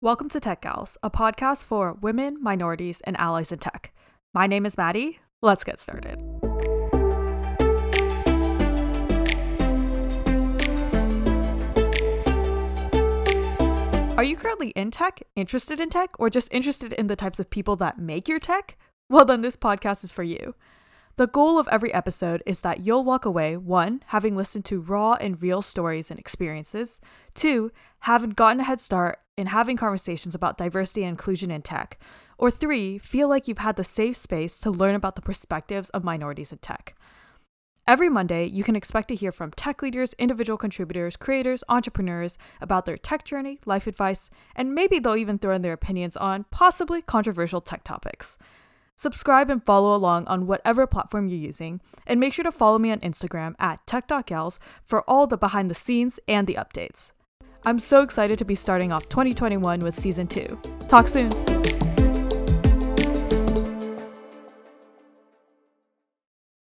Welcome to Tech Gals, a podcast for women, minorities, and allies in tech. My name is Maddie. Let's get started. Are you currently in tech, interested in tech, or just interested in the types of people that make your tech? Well, then this podcast is for you. The goal of every episode is that you'll walk away, one, having listened to raw and real stories and experiences, two, having gotten a head start in having conversations about diversity and inclusion in tech, or three, feel like you've had the safe space to learn about the perspectives of minorities in tech. Every Monday, you can expect to hear from tech leaders, individual contributors, creators, entrepreneurs about their tech journey, life advice, and maybe they'll even throw in their opinions on possibly controversial tech topics. Subscribe and follow along on whatever platform you're using, and make sure to follow me on Instagram at tech.gals for all the behind the scenes and the updates. I'm so excited to be starting off 2021 with season 2. Talk soon!